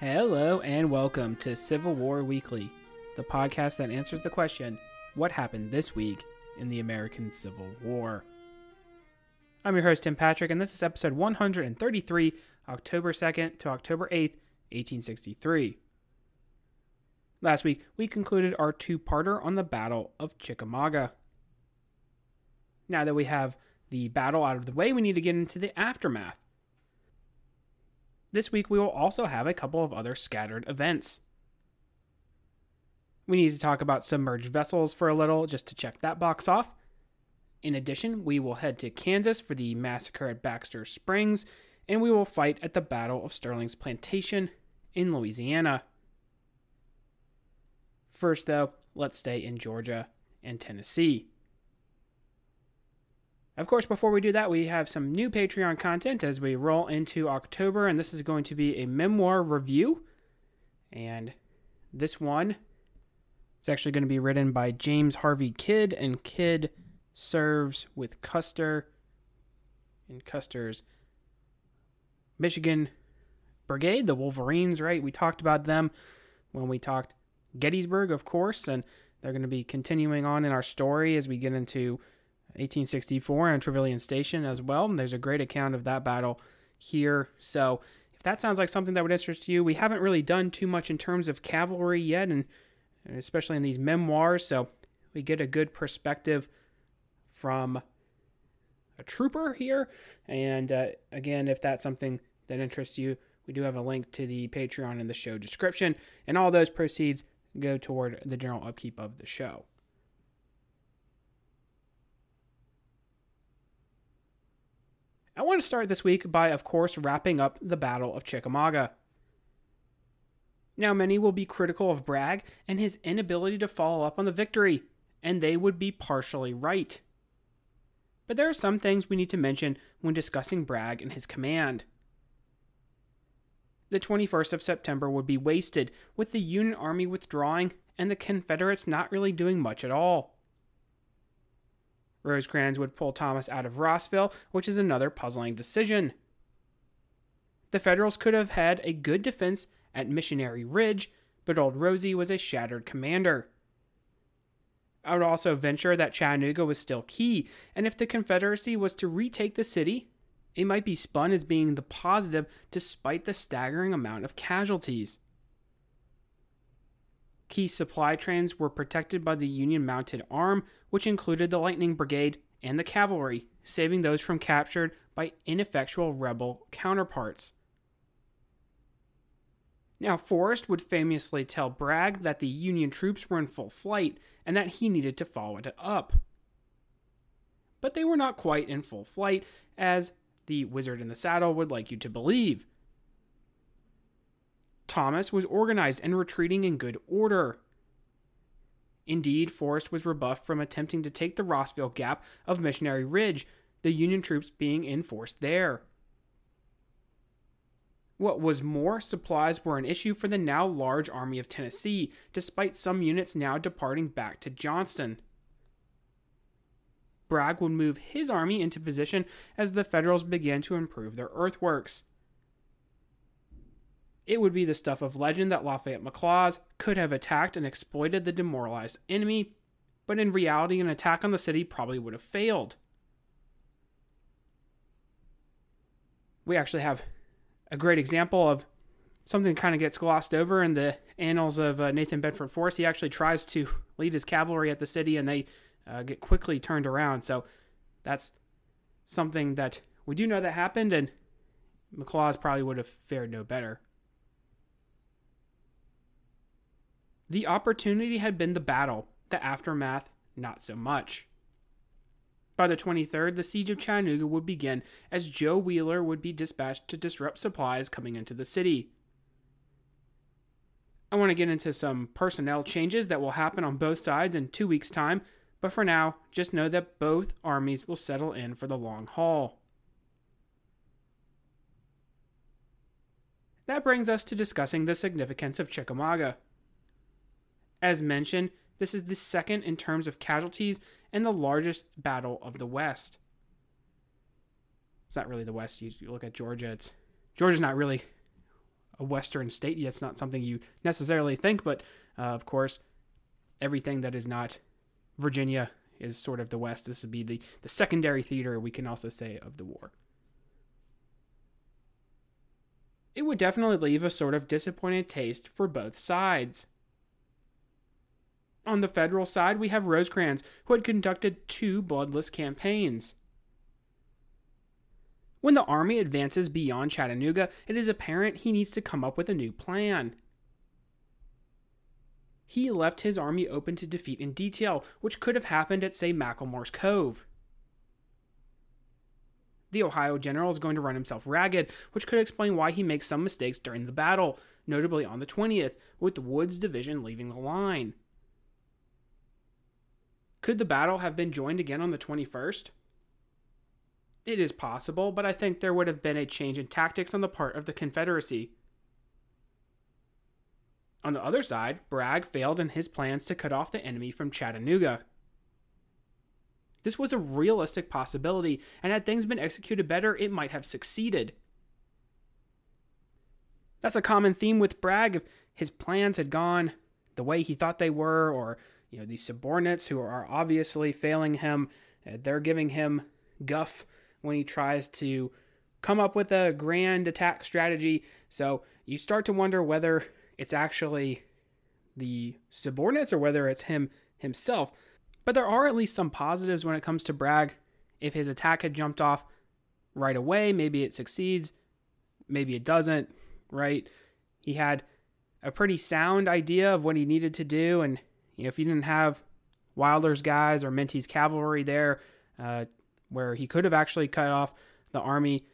Hello and welcome to Civil War Weekly, the podcast that answers the question what happened this week in the American Civil War? I'm your host, Tim Patrick, and this is episode 133, October 2nd to October 8th, 1863. Last week, we concluded our two parter on the Battle of Chickamauga. Now that we have the battle out of the way, we need to get into the aftermath. This week, we will also have a couple of other scattered events. We need to talk about submerged vessels for a little just to check that box off. In addition, we will head to Kansas for the massacre at Baxter Springs, and we will fight at the Battle of Sterling's Plantation in Louisiana. First, though, let's stay in Georgia and Tennessee. Of course, before we do that, we have some new Patreon content as we roll into October, and this is going to be a memoir review. And this one is actually going to be written by James Harvey Kidd, and Kidd serves with Custer in Custer's Michigan Brigade, the Wolverines, right? We talked about them when we talked Gettysburg, of course, and they're going to be continuing on in our story as we get into 1864 and Trevilian Station as well. And there's a great account of that battle here. So if that sounds like something that would interest you, we haven't really done too much in terms of cavalry yet, and especially in these memoirs. So we get a good perspective from a trooper here. And uh, again, if that's something that interests you, we do have a link to the Patreon in the show description, and all those proceeds go toward the general upkeep of the show. I want to start this week by, of course, wrapping up the Battle of Chickamauga. Now, many will be critical of Bragg and his inability to follow up on the victory, and they would be partially right. But there are some things we need to mention when discussing Bragg and his command. The 21st of September would be wasted with the Union Army withdrawing and the Confederates not really doing much at all. Rosecrans would pull Thomas out of Rossville, which is another puzzling decision. The Federals could have had a good defense at Missionary Ridge, but Old Rosie was a shattered commander. I would also venture that Chattanooga was still key, and if the Confederacy was to retake the city, it might be spun as being the positive despite the staggering amount of casualties. Key supply trains were protected by the Union mounted arm, which included the Lightning Brigade and the cavalry, saving those from captured by ineffectual rebel counterparts. Now, Forrest would famously tell Bragg that the Union troops were in full flight and that he needed to follow it up. But they were not quite in full flight, as the wizard in the saddle would like you to believe. Thomas was organized and retreating in good order. Indeed, Forrest was rebuffed from attempting to take the Rossville Gap of Missionary Ridge, the Union troops being in force there. What was more, supplies were an issue for the now large Army of Tennessee, despite some units now departing back to Johnston. Bragg would move his army into position as the Federals began to improve their earthworks. It would be the stuff of legend that Lafayette McLaws could have attacked and exploited the demoralized enemy, but in reality, an attack on the city probably would have failed. We actually have a great example of something kind of gets glossed over in the annals of uh, Nathan Bedford Forrest. He actually tries to lead his cavalry at the city and they uh, get quickly turned around. So that's something that we do know that happened, and McLaws probably would have fared no better. The opportunity had been the battle, the aftermath, not so much. By the 23rd, the siege of Chattanooga would begin as Joe Wheeler would be dispatched to disrupt supplies coming into the city. I want to get into some personnel changes that will happen on both sides in two weeks' time, but for now, just know that both armies will settle in for the long haul. That brings us to discussing the significance of Chickamauga. As mentioned, this is the second in terms of casualties and the largest battle of the West. It's not really the West. You, look at Georgia. It's Georgia's not really a western state. It's not something you necessarily think, but uh, of course, everything that is not Virginia is sort of the West. This would be the, the secondary theater, we can also say, of the war. It would definitely leave a sort of disappointed taste for both sides. On the federal side, we have Rosecrans, who had conducted two bloodless campaigns. When the army advances beyond Chattanooga, it is apparent he needs to come up with a new plan. He left his army open to defeat in detail, which could have happened at, say, McLemore's Cove. The Ohio general is going to run himself ragged, which could explain why he makes some mistakes during the battle, notably on the 20th, with Wood's division leaving the line. Could the battle have been joined again on the 21st? It is possible, but I think there would have been a change in tactics on the part of the Confederacy. On the other side, Bragg failed in his plans to cut off the enemy from Chattanooga. This was a realistic possibility, and had things been executed better, it might have succeeded. That's a common theme with Bragg. If his plans had gone the way he thought they were, or you know these subordinates who are obviously failing him, uh, they're giving him guff when he tries to come up with a grand attack strategy. So you start to wonder whether it's actually the subordinates or whether it's him himself. But there are at least some positives when it comes to Bragg. If his attack had jumped off right away, maybe it succeeds, maybe it doesn't, right? He had a pretty sound idea of what he needed to do, and you know, if he didn't have Wilder's guys or Minty's cavalry there, uh, where he could have actually cut off the army.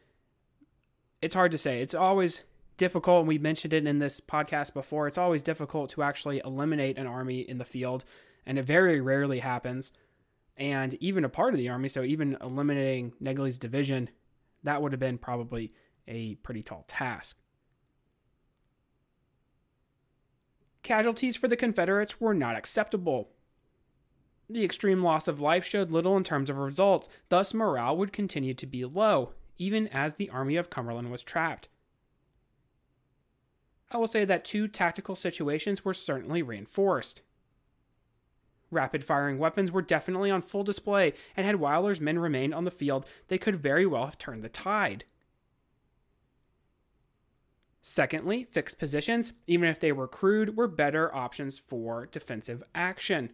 It's hard to say. It's always difficult, and we mentioned it in this podcast before. It's always difficult to actually eliminate an army in the field, and it very rarely happens. And even a part of the army, so even eliminating Negley's division, that would have been probably a pretty tall task. Casualties for the Confederates were not acceptable. The extreme loss of life showed little in terms of results, thus, morale would continue to be low, even as the Army of Cumberland was trapped. I will say that two tactical situations were certainly reinforced. Rapid firing weapons were definitely on full display, and had Wilder's men remained on the field, they could very well have turned the tide. Secondly, fixed positions, even if they were crude, were better options for defensive action.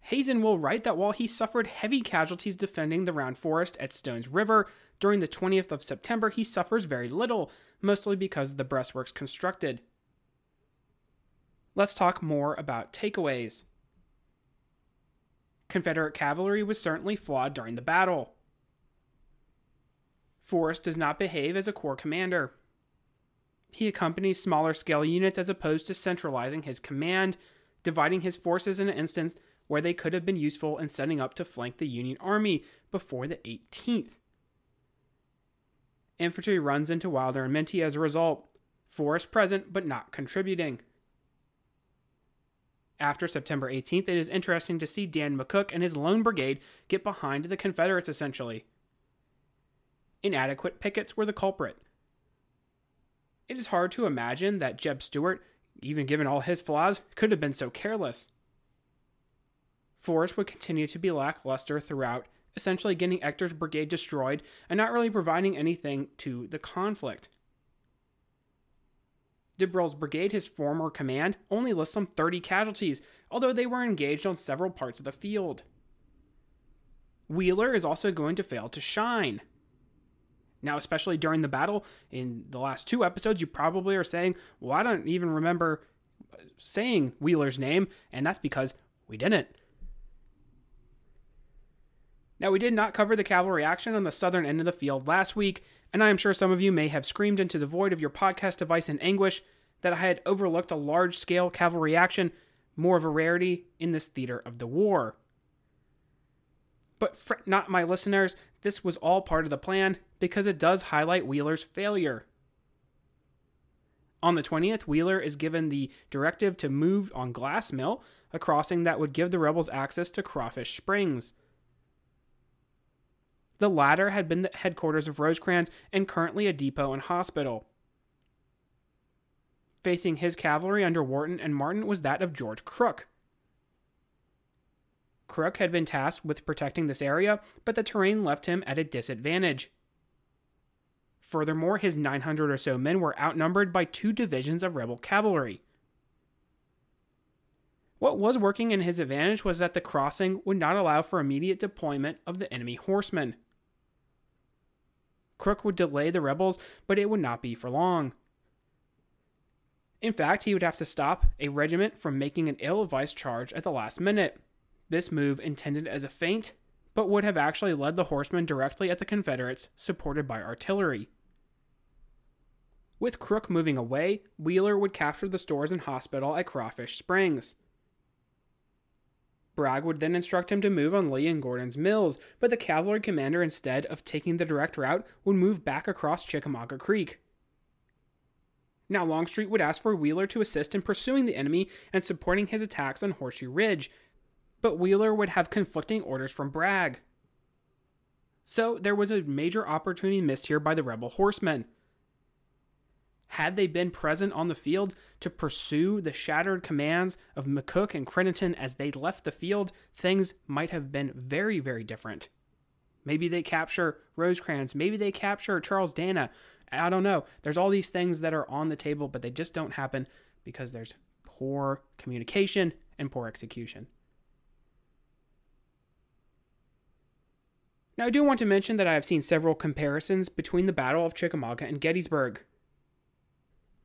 Hazen will write that while he suffered heavy casualties defending the Round Forest at Stones River, during the 20th of September he suffers very little, mostly because of the breastworks constructed. Let's talk more about takeaways. Confederate cavalry was certainly flawed during the battle. Forrest does not behave as a corps commander. He accompanies smaller scale units as opposed to centralizing his command, dividing his forces in an instance where they could have been useful in setting up to flank the Union Army before the 18th. Infantry runs into Wilder and Minty as a result, Forrest present but not contributing. After September 18th, it is interesting to see Dan McCook and his lone brigade get behind the Confederates essentially. Inadequate pickets were the culprit. It is hard to imagine that Jeb Stuart, even given all his flaws, could have been so careless. Forrest would continue to be lackluster throughout, essentially getting Ector's brigade destroyed and not really providing anything to the conflict. Dibrell's brigade, his former command, only lists some 30 casualties, although they were engaged on several parts of the field. Wheeler is also going to fail to shine. Now, especially during the battle, in the last two episodes, you probably are saying, Well, I don't even remember saying Wheeler's name, and that's because we didn't. Now, we did not cover the cavalry action on the southern end of the field last week, and I am sure some of you may have screamed into the void of your podcast device in anguish that I had overlooked a large scale cavalry action, more of a rarity in this theater of the war. But fret not, my listeners, this was all part of the plan because it does highlight Wheeler's failure. On the 20th, Wheeler is given the directive to move on Glass Mill, a crossing that would give the rebels access to Crawfish Springs. The latter had been the headquarters of Rosecrans and currently a depot and hospital. facing his cavalry under Wharton and Martin was that of George Crook. Crook had been tasked with protecting this area, but the terrain left him at a disadvantage. Furthermore, his 900 or so men were outnumbered by two divisions of rebel cavalry. What was working in his advantage was that the crossing would not allow for immediate deployment of the enemy horsemen. Crook would delay the rebels, but it would not be for long. In fact, he would have to stop a regiment from making an ill advised charge at the last minute. This move, intended as a feint, but would have actually led the horsemen directly at the Confederates, supported by artillery. With Crook moving away, Wheeler would capture the stores and hospital at Crawfish Springs. Bragg would then instruct him to move on Lee and Gordon's Mills, but the cavalry commander, instead of taking the direct route, would move back across Chickamauga Creek. Now, Longstreet would ask for Wheeler to assist in pursuing the enemy and supporting his attacks on Horseshoe Ridge, but Wheeler would have conflicting orders from Bragg. So, there was a major opportunity missed here by the rebel horsemen. Had they been present on the field to pursue the shattered commands of McCook and Crittenden as they left the field, things might have been very, very different. Maybe they capture Rosecrans. Maybe they capture Charles Dana. I don't know. There's all these things that are on the table, but they just don't happen because there's poor communication and poor execution. Now, I do want to mention that I have seen several comparisons between the Battle of Chickamauga and Gettysburg.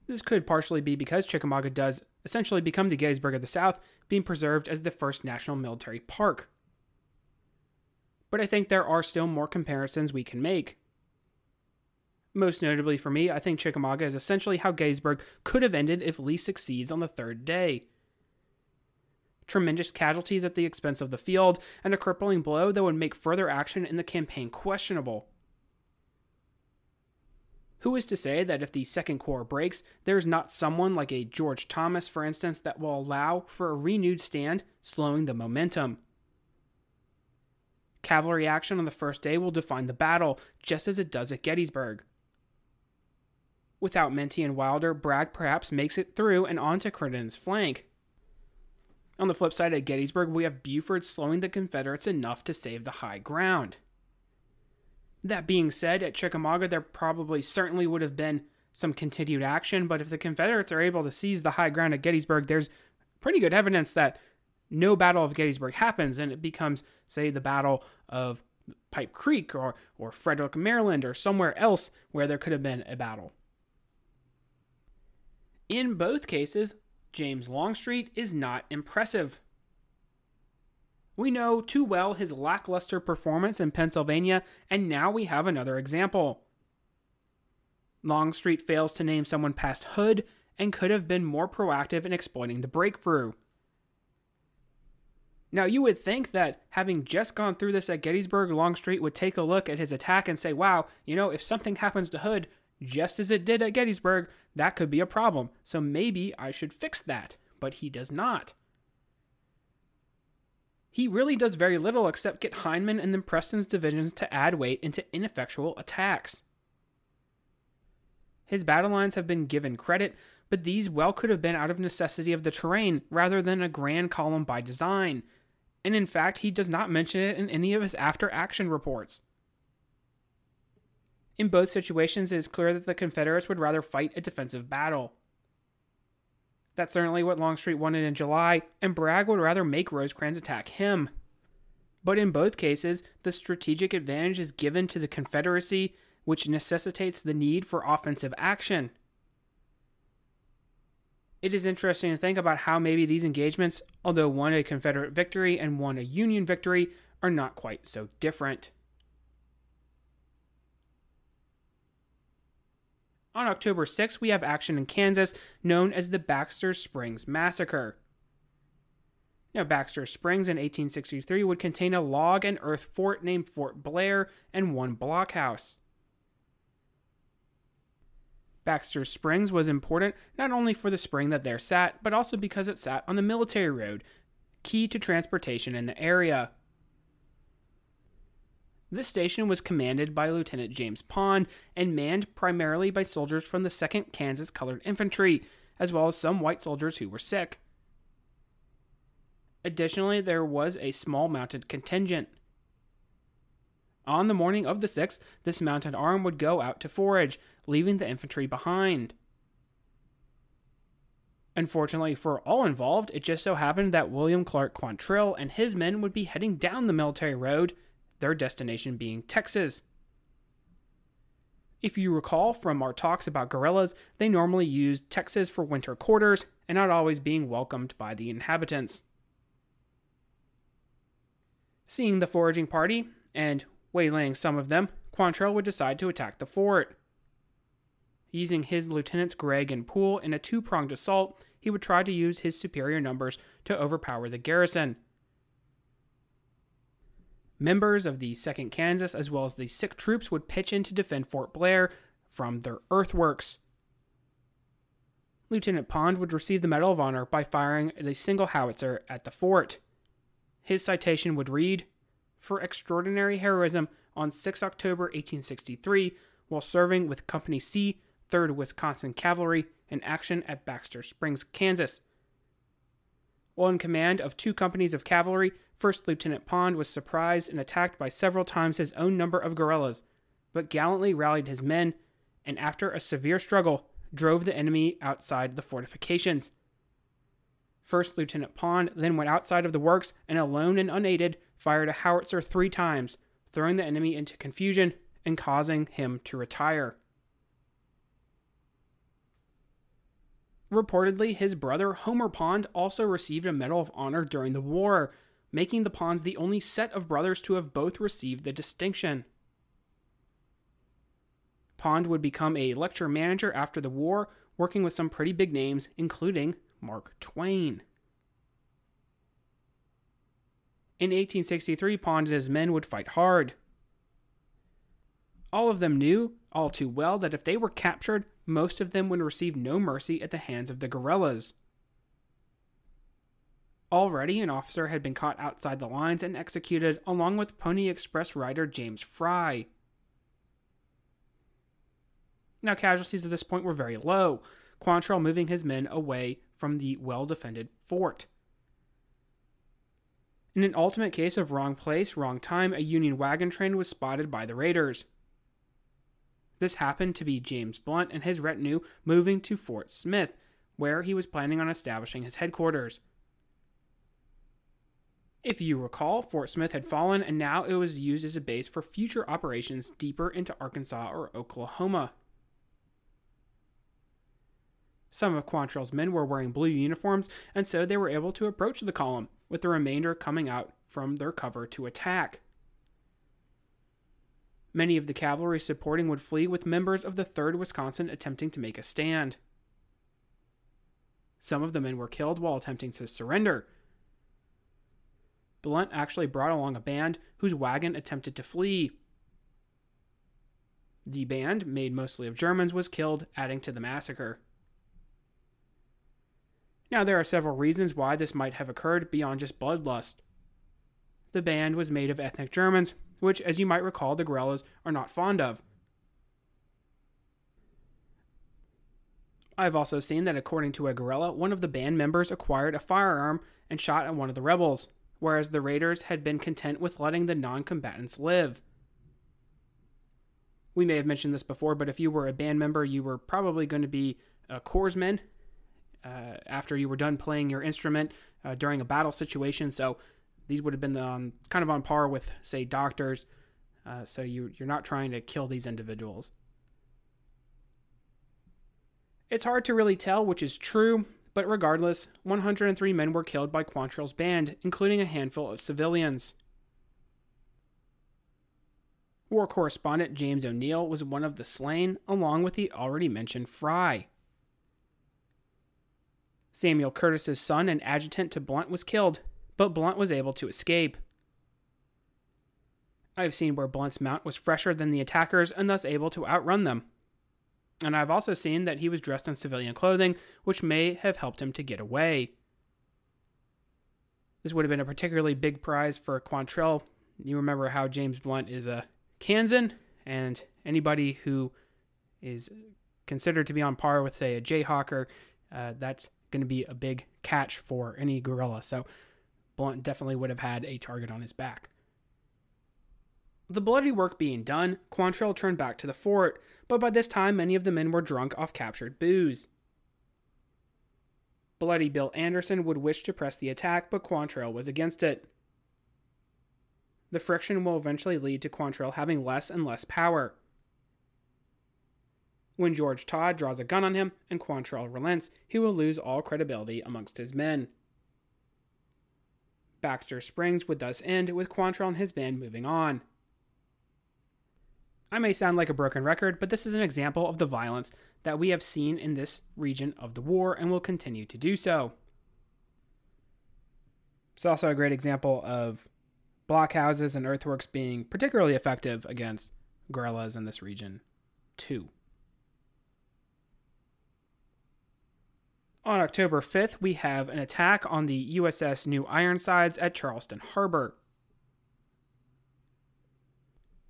This could partially be because Chickamauga does essentially become the Gettysburg of the South, being preserved as the first national military park. But I think there are still more comparisons we can make. Most notably for me, I think Chickamauga is essentially how Gettysburg could have ended if Lee succeeds on the third day. Tremendous casualties at the expense of the field, and a crippling blow that would make further action in the campaign questionable. Who is to say that if the Second Corps breaks, there's not someone like a George Thomas, for instance, that will allow for a renewed stand, slowing the momentum? Cavalry action on the first day will define the battle, just as it does at Gettysburg. Without Minty and Wilder, Bragg perhaps makes it through and onto Crittenden's flank. On the flip side, at Gettysburg, we have Buford slowing the Confederates enough to save the high ground. That being said, at Chickamauga, there probably certainly would have been some continued action, but if the Confederates are able to seize the high ground at Gettysburg, there's pretty good evidence that no Battle of Gettysburg happens and it becomes, say, the Battle of Pipe Creek or, or Frederick, Maryland, or somewhere else where there could have been a battle. In both cases, James Longstreet is not impressive. We know too well his lackluster performance in Pennsylvania, and now we have another example. Longstreet fails to name someone past Hood and could have been more proactive in exploiting the breakthrough. Now, you would think that having just gone through this at Gettysburg, Longstreet would take a look at his attack and say, wow, you know, if something happens to Hood, just as it did at Gettysburg, that could be a problem. So maybe I should fix that. But he does not he really does very little except get Hindman and then Preston's divisions to add weight into ineffectual attacks. His battle lines have been given credit, but these well could have been out of necessity of the terrain rather than a grand column by design. And in fact, he does not mention it in any of his after action reports. In both situations, it is clear that the Confederates would rather fight a defensive battle. That's certainly what Longstreet wanted in July, and Bragg would rather make Rosecrans attack him. But in both cases, the strategic advantage is given to the Confederacy, which necessitates the need for offensive action. It is interesting to think about how maybe these engagements, although one a Confederate victory and one a Union victory, are not quite so different. On October 6th, we have action in Kansas known as the Baxter Springs Massacre. Now, Baxter Springs in 1863 would contain a log and earth fort named Fort Blair and one blockhouse. Baxter Springs was important not only for the spring that there sat, but also because it sat on the military road, key to transportation in the area. This station was commanded by Lieutenant James Pond and manned primarily by soldiers from the 2nd Kansas Colored Infantry, as well as some white soldiers who were sick. Additionally, there was a small mounted contingent. On the morning of the 6th, this mounted arm would go out to forage, leaving the infantry behind. Unfortunately for all involved, it just so happened that William Clark Quantrill and his men would be heading down the military road, their destination being Texas. If you recall from our talks about guerrillas, they normally used Texas for winter quarters and not always being welcomed by the inhabitants. Seeing the foraging party and waylaying some of them, Quantrill would decide to attack the fort. Using his lieutenants Gregg and Poole in a two pronged assault, he would try to use his superior numbers to overpower the garrison. Members of the 2nd Kansas as well as the sick troops would pitch in to defend Fort Blair from their earthworks. Lieutenant Pond would receive the Medal of Honor by firing a single howitzer at the fort. His citation would read For extraordinary heroism on 6 October 1863 while serving with Company C, 3rd Wisconsin Cavalry, in action at Baxter Springs, Kansas. While in command of two companies of cavalry, First Lieutenant Pond was surprised and attacked by several times his own number of guerrillas, but gallantly rallied his men and, after a severe struggle, drove the enemy outside the fortifications. First Lieutenant Pond then went outside of the works and, alone and unaided, fired a howitzer three times, throwing the enemy into confusion and causing him to retire. Reportedly, his brother Homer Pond also received a Medal of Honor during the war, making the Ponds the only set of brothers to have both received the distinction. Pond would become a lecture manager after the war, working with some pretty big names, including Mark Twain. In 1863, Pond and his men would fight hard. All of them knew, all too well, that if they were captured, most of them would receive no mercy at the hands of the guerrillas. Already, an officer had been caught outside the lines and executed, along with Pony Express rider James Fry. Now, casualties at this point were very low, Quantrill moving his men away from the well defended fort. In an ultimate case of wrong place, wrong time, a Union wagon train was spotted by the raiders. This happened to be James Blunt and his retinue moving to Fort Smith, where he was planning on establishing his headquarters. If you recall, Fort Smith had fallen and now it was used as a base for future operations deeper into Arkansas or Oklahoma. Some of Quantrill's men were wearing blue uniforms, and so they were able to approach the column, with the remainder coming out from their cover to attack. Many of the cavalry supporting would flee, with members of the 3rd Wisconsin attempting to make a stand. Some of the men were killed while attempting to surrender, Blunt actually brought along a band whose wagon attempted to flee. The band, made mostly of Germans, was killed, adding to the massacre. Now, there are several reasons why this might have occurred beyond just bloodlust. The band was made of ethnic Germans, which, as you might recall, the guerrillas are not fond of. I've also seen that, according to a guerrilla, one of the band members acquired a firearm and shot at one of the rebels whereas the raiders had been content with letting the non combatants live. We may have mentioned this before, but if you were a band member, you were probably going to be a corpsman uh, after you were done playing your instrument uh, during a battle situation. So these would have been um, kind of on par with, say, doctors. Uh, so you, you're not trying to kill these individuals. It's hard to really tell which is true but regardless, 103 men were killed by Quantrill's band, including a handful of civilians. War correspondent James O'Neill was one of the slain, along with the already mentioned Fry. Samuel Curtis's son and adjutant to Blunt was killed, but Blunt was able to escape. I have seen where Blunt's mount was fresher than the attackers and thus able to outrun them and I've also seen that he was dressed in civilian clothing, which may have helped him to get away. This would have been a particularly big prize for Quantrill. You remember how James Blunt is a Kansan, and anybody who is considered to be on par with, say, a Jayhawker uh, that's going to be a big catch for any guerrilla. So Blunt definitely would have had a target on his back. The bloody work being done, Quantrill turned back to the fort, but by this time many of the men were drunk off captured booze. Bloody Bill Anderson would wish to press the attack, but Quantrill was against it. The friction will eventually lead to Quantrill having less and less power. When George Todd draws a gun on him and Quantrill relents, he will lose all credibility amongst his men. Baxter Springs would thus end with Quantrill and his band moving on. I may sound like a broken record, but this is an example of the violence that we have seen in this region of the war and will continue to do so. It's also a great example of blockhouses and earthworks being particularly effective against guerrillas in this region, too. On October 5th, we have an attack on the USS New Ironsides at Charleston Harbor.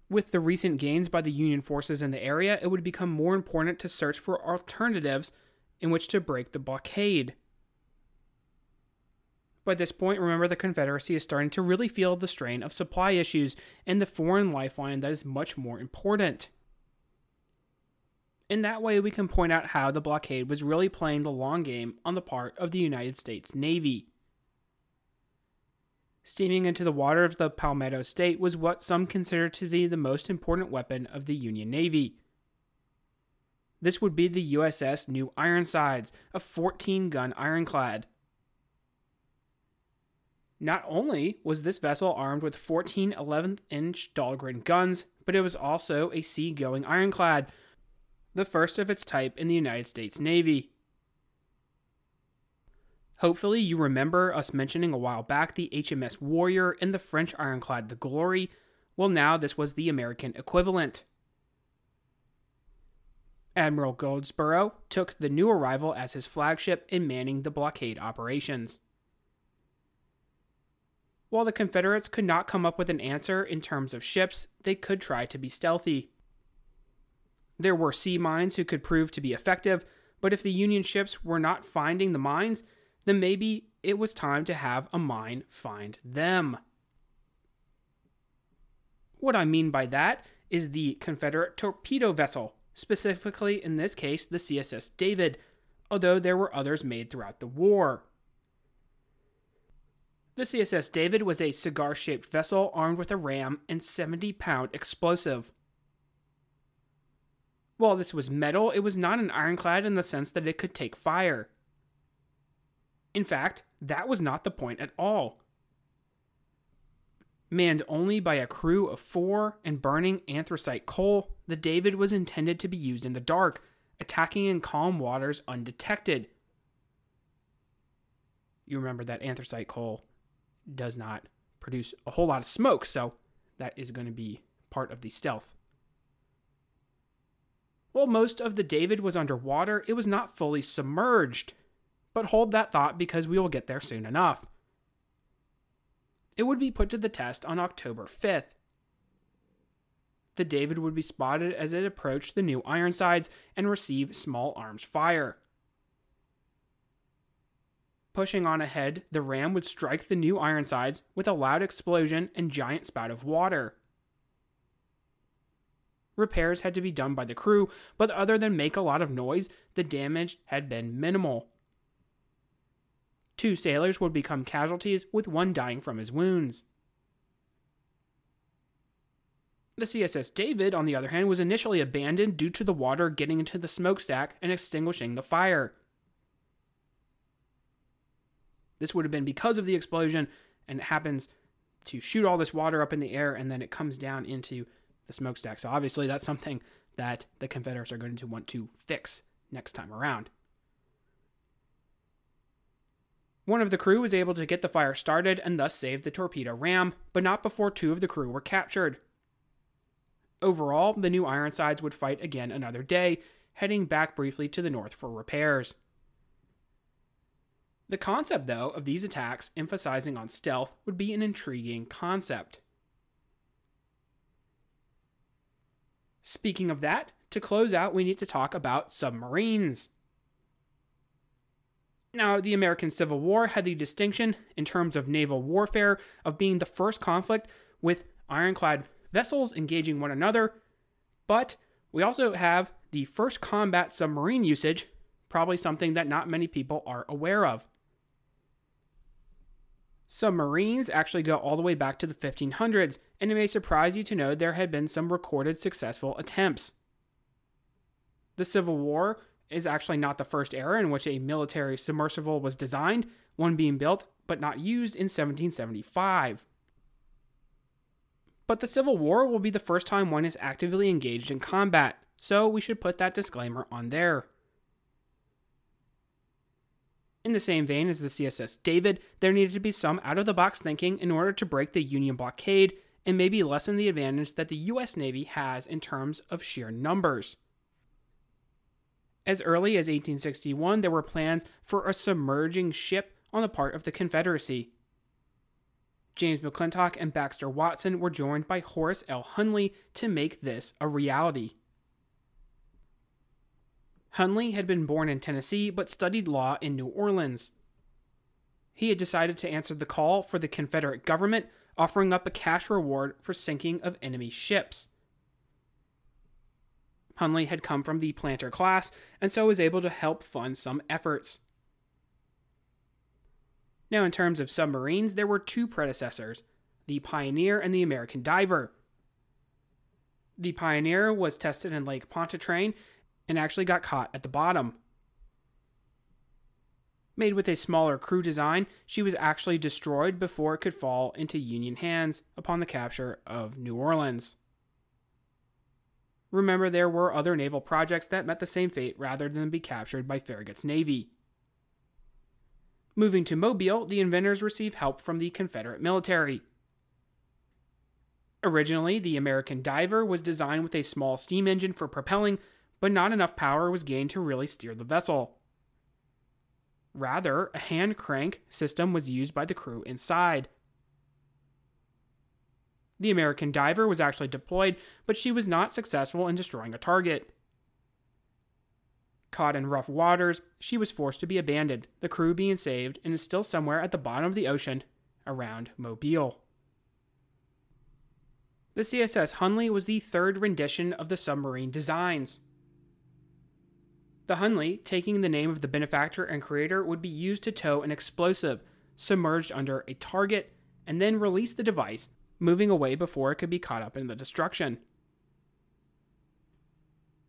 With the recent gains by the Union forces in the area, it would become more important to search for alternatives in which to break the blockade. By this point, remember the Confederacy is starting to really feel the strain of supply issues and the foreign lifeline that is much more important. In that way, we can point out how the blockade was really playing the long game on the part of the United States Navy. Steaming into the water of the Palmetto State was what some consider to be the most important weapon of the Union Navy. This would be the USS New Ironsides, a 14 gun ironclad. Not only was this vessel armed with 14 11 inch Dahlgren guns, but it was also a sea going ironclad, the first of its type in the United States Navy. Hopefully, you remember us mentioning a while back the HMS Warrior and the French ironclad The Glory. Well, now this was the American equivalent. Admiral Goldsborough took the new arrival as his flagship in manning the blockade operations. While the Confederates could not come up with an answer in terms of ships, they could try to be stealthy. There were sea mines who could prove to be effective, but if the Union ships were not finding the mines, then maybe it was time to have a mine find them. What I mean by that is the Confederate torpedo vessel, specifically in this case the CSS David, although there were others made throughout the war. The CSS David was a cigar shaped vessel armed with a ram and 70 pound explosive. While this was metal, it was not an ironclad in the sense that it could take fire. In fact, that was not the point at all. Manned only by a crew of four and burning anthracite coal, the David was intended to be used in the dark, attacking in calm waters undetected. You remember that anthracite coal does not produce a whole lot of smoke, so that is going to be part of the stealth. While most of the David was underwater, it was not fully submerged. But hold that thought because we will get there soon enough. It would be put to the test on October 5th. The David would be spotted as it approached the new Ironsides and receive small arms fire. Pushing on ahead, the ram would strike the new Ironsides with a loud explosion and giant spout of water. Repairs had to be done by the crew, but other than make a lot of noise, the damage had been minimal. Two sailors would become casualties, with one dying from his wounds. The CSS David, on the other hand, was initially abandoned due to the water getting into the smokestack and extinguishing the fire. This would have been because of the explosion, and it happens to shoot all this water up in the air and then it comes down into the smokestack. So obviously, that's something that the Confederates are going to want to fix next time around. One of the crew was able to get the fire started and thus save the torpedo ram, but not before two of the crew were captured. Overall, the new Ironsides would fight again another day, heading back briefly to the north for repairs. The concept, though, of these attacks emphasizing on stealth would be an intriguing concept. Speaking of that, to close out, we need to talk about submarines. Now, the American Civil War had the distinction, in terms of naval warfare, of being the first conflict with ironclad vessels engaging one another, but we also have the first combat submarine usage, probably something that not many people are aware of. Submarines actually go all the way back to the 1500s, and it may surprise you to know there had been some recorded successful attempts. The Civil War is actually not the first era in which a military submersible was designed, one being built but not used in 1775. But the Civil War will be the first time one is actively engaged in combat, so we should put that disclaimer on there. In the same vein as the CSS David, there needed to be some out of the box thinking in order to break the Union blockade and maybe lessen the advantage that the US Navy has in terms of sheer numbers. As early as 1861, there were plans for a submerging ship on the part of the Confederacy. James McClintock and Baxter Watson were joined by Horace L. Hunley to make this a reality. Hunley had been born in Tennessee but studied law in New Orleans. He had decided to answer the call for the Confederate government, offering up a cash reward for sinking of enemy ships. Hunley had come from the planter class and so was able to help fund some efforts. Now, in terms of submarines, there were two predecessors the Pioneer and the American Diver. The Pioneer was tested in Lake Pontchartrain and actually got caught at the bottom. Made with a smaller crew design, she was actually destroyed before it could fall into Union hands upon the capture of New Orleans. Remember, there were other naval projects that met the same fate rather than be captured by Farragut's Navy. Moving to Mobile, the inventors received help from the Confederate military. Originally, the American Diver was designed with a small steam engine for propelling, but not enough power was gained to really steer the vessel. Rather, a hand crank system was used by the crew inside. The American diver was actually deployed, but she was not successful in destroying a target. Caught in rough waters, she was forced to be abandoned, the crew being saved, and is still somewhere at the bottom of the ocean around Mobile. The CSS Hunley was the third rendition of the submarine designs. The Hunley, taking the name of the benefactor and creator, would be used to tow an explosive submerged under a target and then release the device, moving away before it could be caught up in the destruction.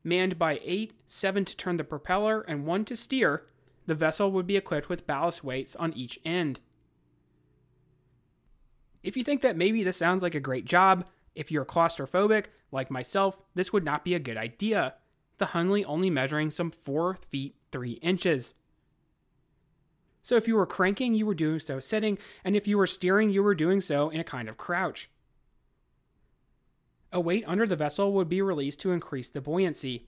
Manned by eight, seven to turn the propeller, and one to steer, the vessel would be equipped with ballast weights on each end. If you think that maybe this sounds like a great job, if you're claustrophobic, like myself, this would not be a good idea the Hunley only measuring some 4 feet 3 inches. So if you were cranking, you were doing so sitting, and if you were steering, you were doing so in a kind of crouch. A weight under the vessel would be released to increase the buoyancy.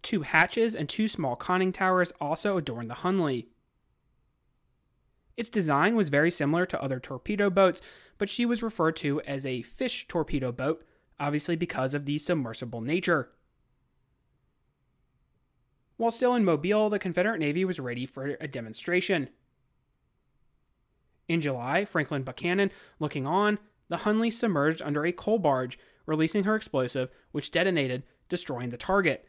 Two hatches and two small conning towers also adorn the Hunley. Its design was very similar to other torpedo boats, but she was referred to as a fish torpedo boat obviously because of the submersible nature. While still in Mobile, the Confederate Navy was ready for a demonstration. In July, Franklin Buchanan, looking on, the Hunley submerged under a coal barge, releasing her explosive, which detonated, destroying the target.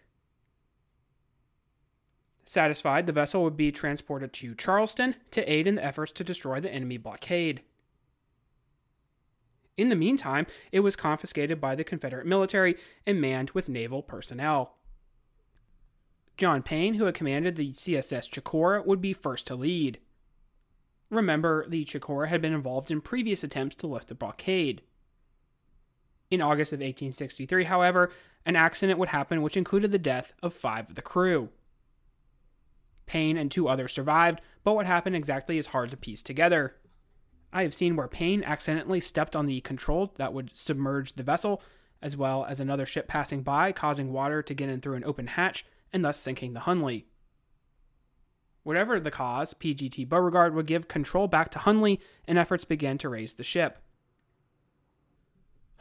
Satisfied, the vessel would be transported to Charleston to aid in the efforts to destroy the enemy blockade. In the meantime, it was confiscated by the Confederate military and manned with naval personnel. John Payne, who had commanded the CSS Chicora, would be first to lead. Remember, the Chicora had been involved in previous attempts to lift the blockade. In August of 1863, however, an accident would happen which included the death of five of the crew. Payne and two others survived, but what happened exactly is hard to piece together. I have seen where Payne accidentally stepped on the control that would submerge the vessel, as well as another ship passing by, causing water to get in through an open hatch and thus sinking the Hunley. Whatever the cause, PGT Beauregard would give control back to Hunley and efforts began to raise the ship.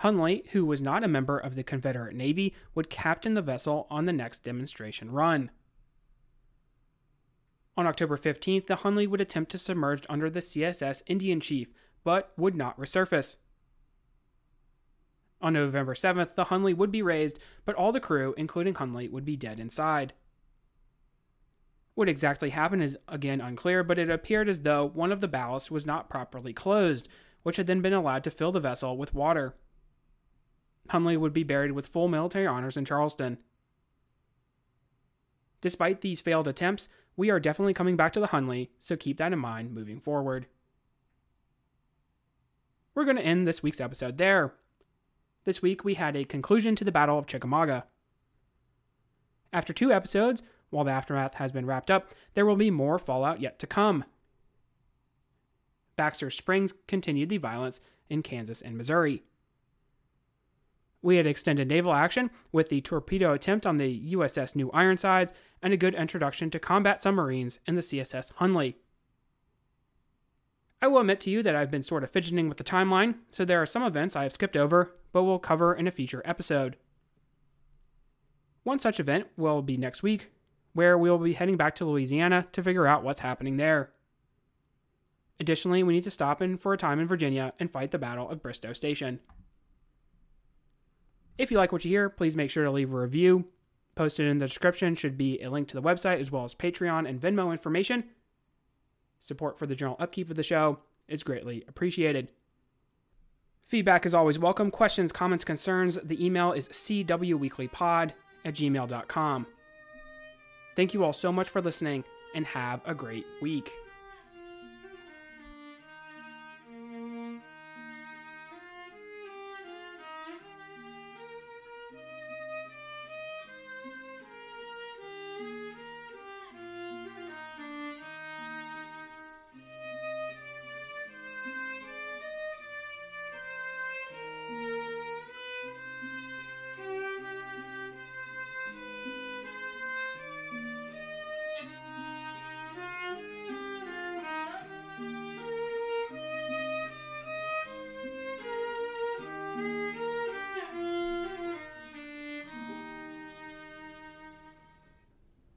Hunley, who was not a member of the Confederate Navy, would captain the vessel on the next demonstration run. On October 15th, the Hunley would attempt to submerge under the CSS Indian Chief, but would not resurface. On November 7th, the Hunley would be raised, but all the crew, including Hunley, would be dead inside. What exactly happened is again unclear, but it appeared as though one of the ballasts was not properly closed, which had then been allowed to fill the vessel with water. Hunley would be buried with full military honors in Charleston. Despite these failed attempts, we are definitely coming back to the Hunley, so keep that in mind moving forward. We're going to end this week's episode there. This week we had a conclusion to the Battle of Chickamauga. After two episodes, while the aftermath has been wrapped up, there will be more fallout yet to come. Baxter Springs continued the violence in Kansas and Missouri. We had extended naval action with the torpedo attempt on the USS New Ironsides and a good introduction to combat submarines in the CSS Hunley. I will admit to you that I've been sort of fidgeting with the timeline, so there are some events I have skipped over, but we'll cover in a future episode. One such event will be next week, where we will be heading back to Louisiana to figure out what's happening there. Additionally, we need to stop in for a time in Virginia and fight the Battle of Bristow Station. If you like what you hear, please make sure to leave a review. Posted in the description should be a link to the website as well as Patreon and Venmo information. Support for the general upkeep of the show is greatly appreciated. Feedback is always welcome. Questions, comments, concerns. The email is cwweeklypod at gmail.com. Thank you all so much for listening and have a great week.